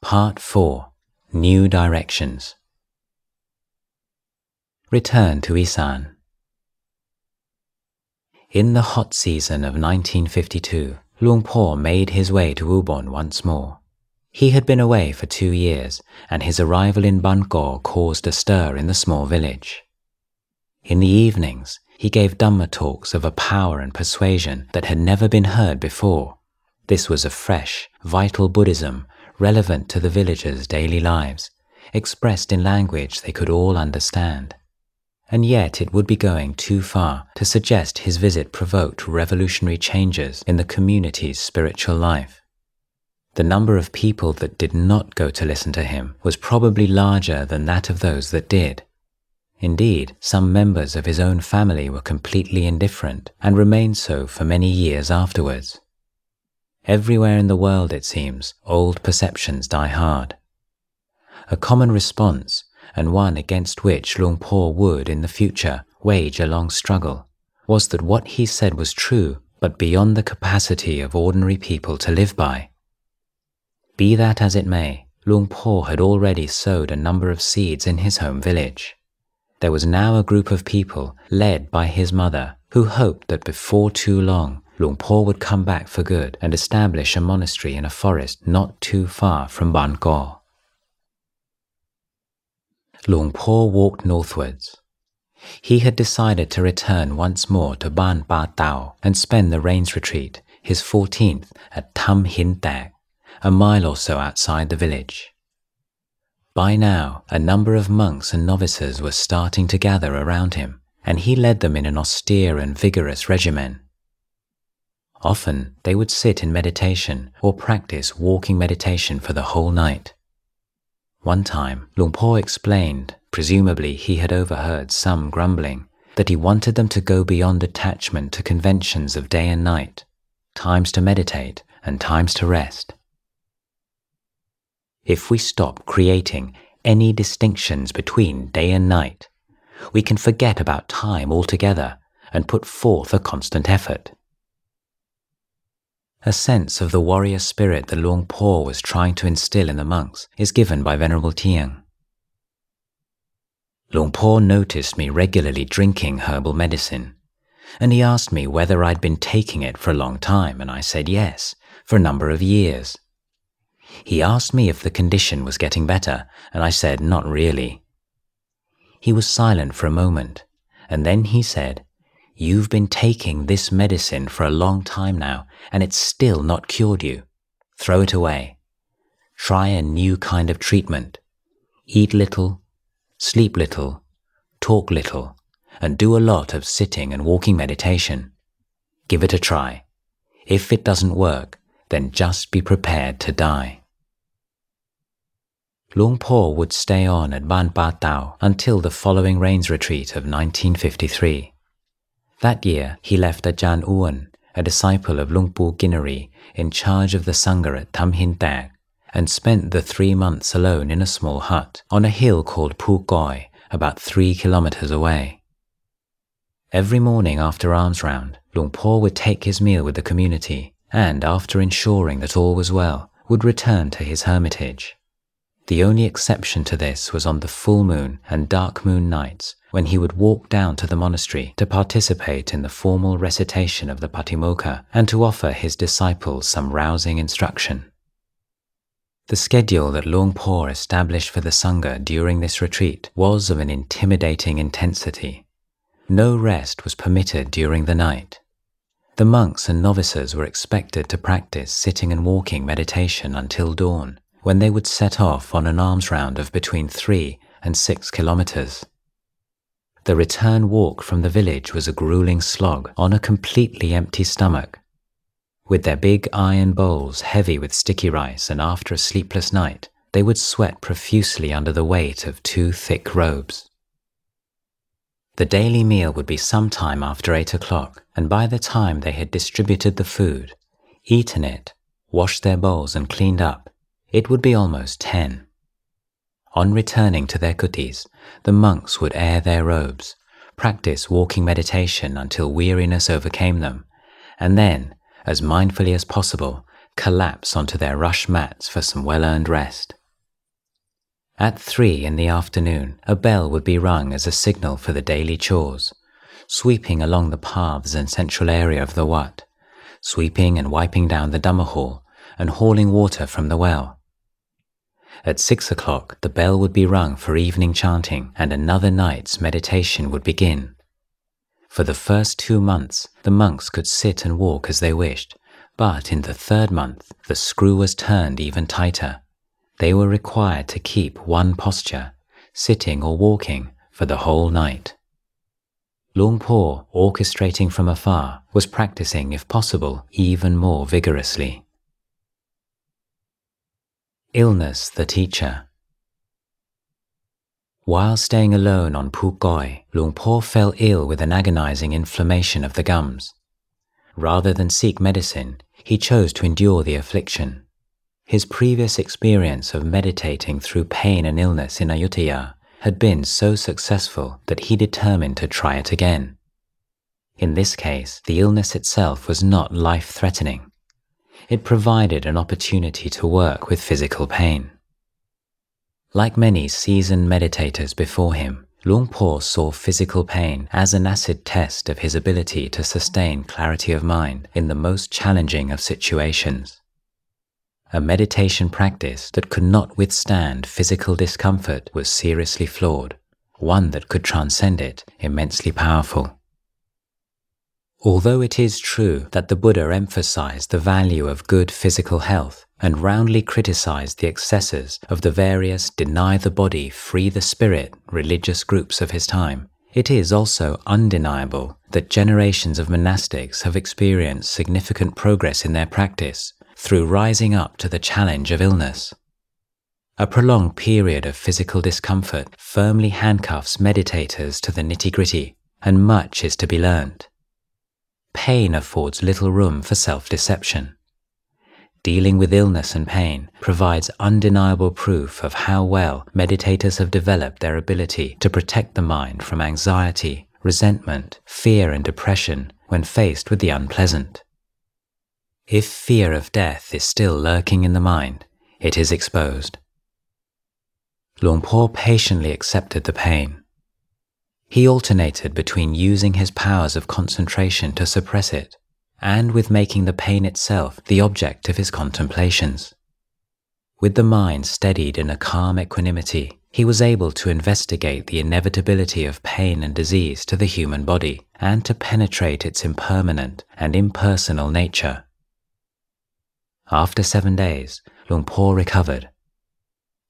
Part 4 New Directions Return to Isan. In the hot season of 1952, Luang Por made his way to Ubon once more. He had been away for two years, and his arrival in Ban Ko caused a stir in the small village. In the evenings, he gave Dhamma talks of a power and persuasion that had never been heard before. This was a fresh, vital Buddhism relevant to the villagers' daily lives, expressed in language they could all understand. And yet it would be going too far to suggest his visit provoked revolutionary changes in the community's spiritual life. The number of people that did not go to listen to him was probably larger than that of those that did. Indeed, some members of his own family were completely indifferent and remained so for many years afterwards. Everywhere in the world, it seems, old perceptions die hard. A common response, and one against which Luang Por would, in the future, wage a long struggle, was that what he said was true, but beyond the capacity of ordinary people to live by. Be that as it may, Luang Por had already sowed a number of seeds in his home village. There was now a group of people, led by his mother, who hoped that before too long Luang Por would come back for good and establish a monastery in a forest not too far from Ban Ko. Luang Por walked northwards. He had decided to return once more to Ban Ba Tao and spend the rains retreat, his 14th, at Tam Hin Tak, a mile or so outside the village. By now, a number of monks and novices were starting to gather around him, and he led them in an austere and vigorous regimen. Often they would sit in meditation or practice walking meditation for the whole night. One time, Luang Por explained, presumably he had overheard some grumbling, that he wanted them to go beyond attachment to conventions of day and night, times to meditate and times to rest. If we stop creating any distinctions between day and night, we can forget about time altogether and put forth a constant effort. A sense of the warrior spirit that Luang Por was trying to instill in the monks is given by Venerable Tieng. Luang Por noticed me regularly drinking herbal medicine, and he asked me whether I'd been taking it for a long time, and I said yes, for a number of years. He asked me if the condition was getting better, and I said not really. He was silent for a moment, and then he said, You've been taking this medicine for a long time now, and it's still not cured you. Throw it away. Try a new kind of treatment. Eat little, sleep little, talk little, and do a lot of sitting and walking meditation. Give it a try. If it doesn't work, then just be prepared to die. Luang Por would stay on at Ban Ba Tao until the following rains retreat of 1953. That year, he left Ajahn Uan, a disciple of Luang Pu Ginari, in charge of the Sangha at Tam Hin Tak, and spent the three months alone in a small hut on a hill called Pu Goi, about three kilometers away. Every morning after alms round, Luang Por would take his meal with the community, and after ensuring that all was well, would return to his hermitage. The only exception to this was on the full moon and dark moon nights, when he would walk down to the monastery to participate in the formal recitation of the Patimokkha and to offer his disciples some rousing instruction. The schedule that Luang Por established for the Sangha during this retreat was of an intimidating intensity. No rest was permitted during the night. The monks and novices were expected to practice sitting and walking meditation until dawn, when they would set off on an alms round of between three and six kilometers. The return walk from the village was a grueling slog on a completely empty stomach. With their big iron bowls heavy with sticky rice and after a sleepless night, they would sweat profusely under the weight of two thick robes. The daily meal would be some time after eight o'clock, and by the time they had distributed the food, eaten it, washed their bowls, and cleaned up, it would be almost ten. On returning to their kutis, the monks would air their robes, practice walking meditation until weariness overcame them, and then, as mindfully as possible, collapse onto their rush mats for some well earned rest. At three in the afternoon, a bell would be rung as a signal for the daily chores, sweeping along the paths and central area of the Wat, sweeping and wiping down the Dhamma hall, and hauling water from the well. At six o'clock, the bell would be rung for evening chanting, and another night's meditation would begin. For the first two months, the monks could sit and walk as they wished, but in the third month, the screw was turned even tighter. They were required to keep one posture, sitting or walking, for the whole night. Luang Por, orchestrating from afar, was practicing, if possible, even more vigorously. Illness the Teacher While staying alone on Phu Goi, Luang Por fell ill with an agonizing inflammation of the gums. Rather than seek medicine, he chose to endure the affliction. His previous experience of meditating through pain and illness in Ayutthaya had been so successful that he determined to try it again. In this case, the illness itself was not life threatening. It provided an opportunity to work with physical pain. Like many seasoned meditators before him, Luang Por saw physical pain as an acid test of his ability to sustain clarity of mind in the most challenging of situations a meditation practice that could not withstand physical discomfort was seriously flawed, one that could transcend it immensely powerful. Although it is true that the Buddha emphasized the value of good physical health and roundly criticized the excesses of the various deny the body, free the spirit religious groups of his time, it is also undeniable that generations of monastics have experienced significant progress in their practice through rising up to the challenge of illness. A prolonged period of physical discomfort firmly handcuffs meditators to the nitty gritty, and much is to be learned. Pain affords little room for self deception. Dealing with illness and pain provides undeniable proof of how well meditators have developed their ability to protect the mind from anxiety, resentment, fear, and depression when faced with the unpleasant. If fear of death is still lurking in the mind, it is exposed. Luang Por patiently accepted the pain. He alternated between using his powers of concentration to suppress it and with making the pain itself the object of his contemplations. With the mind steadied in a calm equanimity, he was able to investigate the inevitability of pain and disease to the human body and to penetrate its impermanent and impersonal nature. After seven days, Luang Por recovered.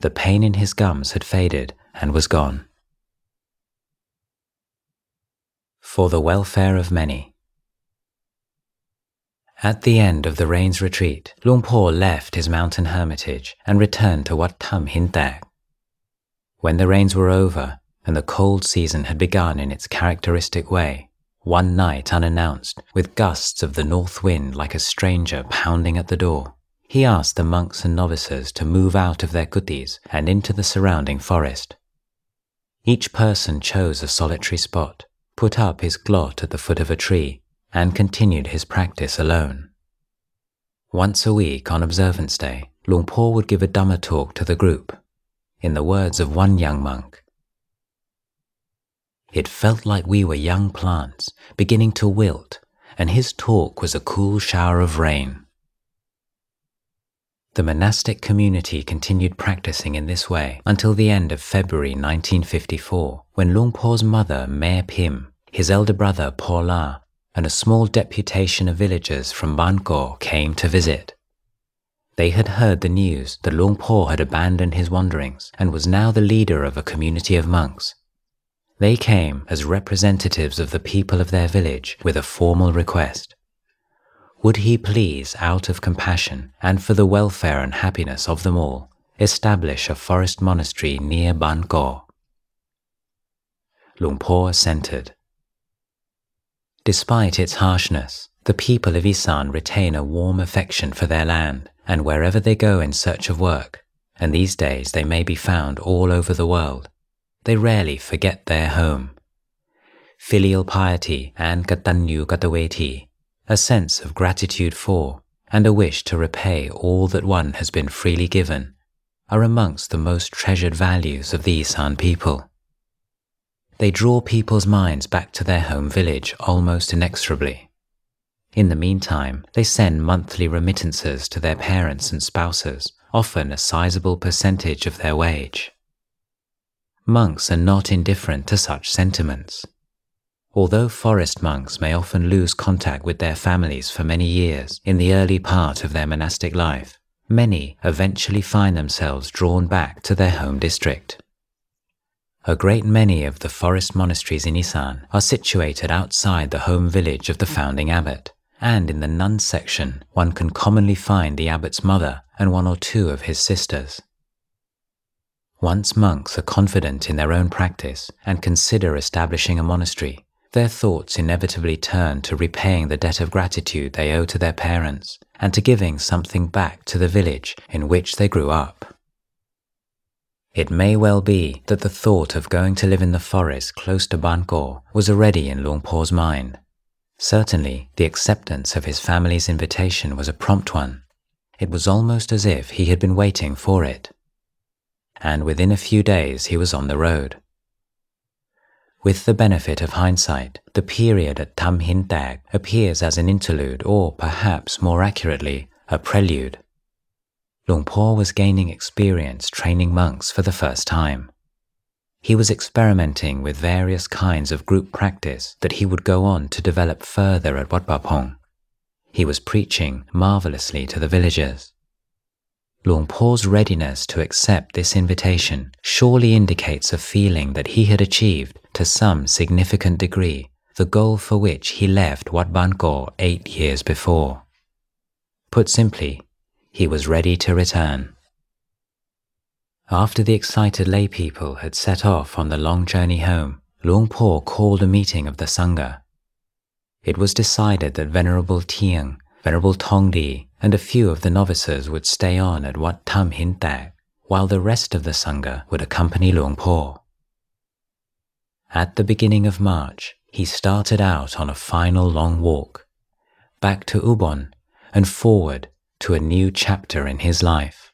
The pain in his gums had faded and was gone. For the welfare of many. At the end of the rains retreat, Luang Por left his mountain hermitage and returned to Wat Tham Hin Tak. When the rains were over and the cold season had begun in its characteristic way, one night unannounced, with gusts of the north wind like a stranger pounding at the door, he asked the monks and novices to move out of their kutis and into the surrounding forest. Each person chose a solitary spot, put up his glot at the foot of a tree, and continued his practice alone. Once a week on observance day, Luang Por would give a Dhamma talk to the group. In the words of one young monk, it felt like we were young plants, beginning to wilt, and his talk was a cool shower of rain. The monastic community continued practicing in this way until the end of February 1954, when Luang Por's mother, Mae Pim, his elder brother, La, and a small deputation of villagers from Ban Kaw came to visit. They had heard the news that Luang had abandoned his wanderings and was now the leader of a community of monks they came as representatives of the people of their village with a formal request. Would he please, out of compassion and for the welfare and happiness of them all, establish a forest monastery near Ban Kaw? Luang assented. Despite its harshness, the people of Isan retain a warm affection for their land, and wherever they go in search of work, and these days they may be found all over the world, they rarely forget their home. Filial piety and katanyu kataweti, a sense of gratitude for and a wish to repay all that one has been freely given are amongst the most treasured values of the Isan people. They draw people's minds back to their home village almost inexorably. In the meantime, they send monthly remittances to their parents and spouses, often a sizable percentage of their wage. Monks are not indifferent to such sentiments. Although forest monks may often lose contact with their families for many years in the early part of their monastic life, many eventually find themselves drawn back to their home district. A great many of the forest monasteries in Isan are situated outside the home village of the founding abbot, and in the nuns section one can commonly find the abbot's mother and one or two of his sisters. Once monks are confident in their own practice and consider establishing a monastery, their thoughts inevitably turn to repaying the debt of gratitude they owe to their parents and to giving something back to the village in which they grew up. It may well be that the thought of going to live in the forest close to Ban Ko was already in Luang mind. Certainly, the acceptance of his family's invitation was a prompt one. It was almost as if he had been waiting for it. And within a few days he was on the road. With the benefit of hindsight, the period at Tam Hin Tak appears as an interlude or, perhaps more accurately, a prelude. Luang Por was gaining experience training monks for the first time. He was experimenting with various kinds of group practice that he would go on to develop further at Wat Pong. He was preaching marvelously to the villagers. Luang Por's readiness to accept this invitation surely indicates a feeling that he had achieved, to some significant degree, the goal for which he left Wat Ban Ko eight years before. Put simply, he was ready to return. After the excited lay people had set off on the long journey home, Luang Por called a meeting of the Sangha. It was decided that Venerable Tiang, Venerable Tongdi, and a few of the novices would stay on at Wat Tam Hin Tak, while the rest of the Sangha would accompany Luang Por. At the beginning of March, he started out on a final long walk, back to Ubon and forward to a new chapter in his life.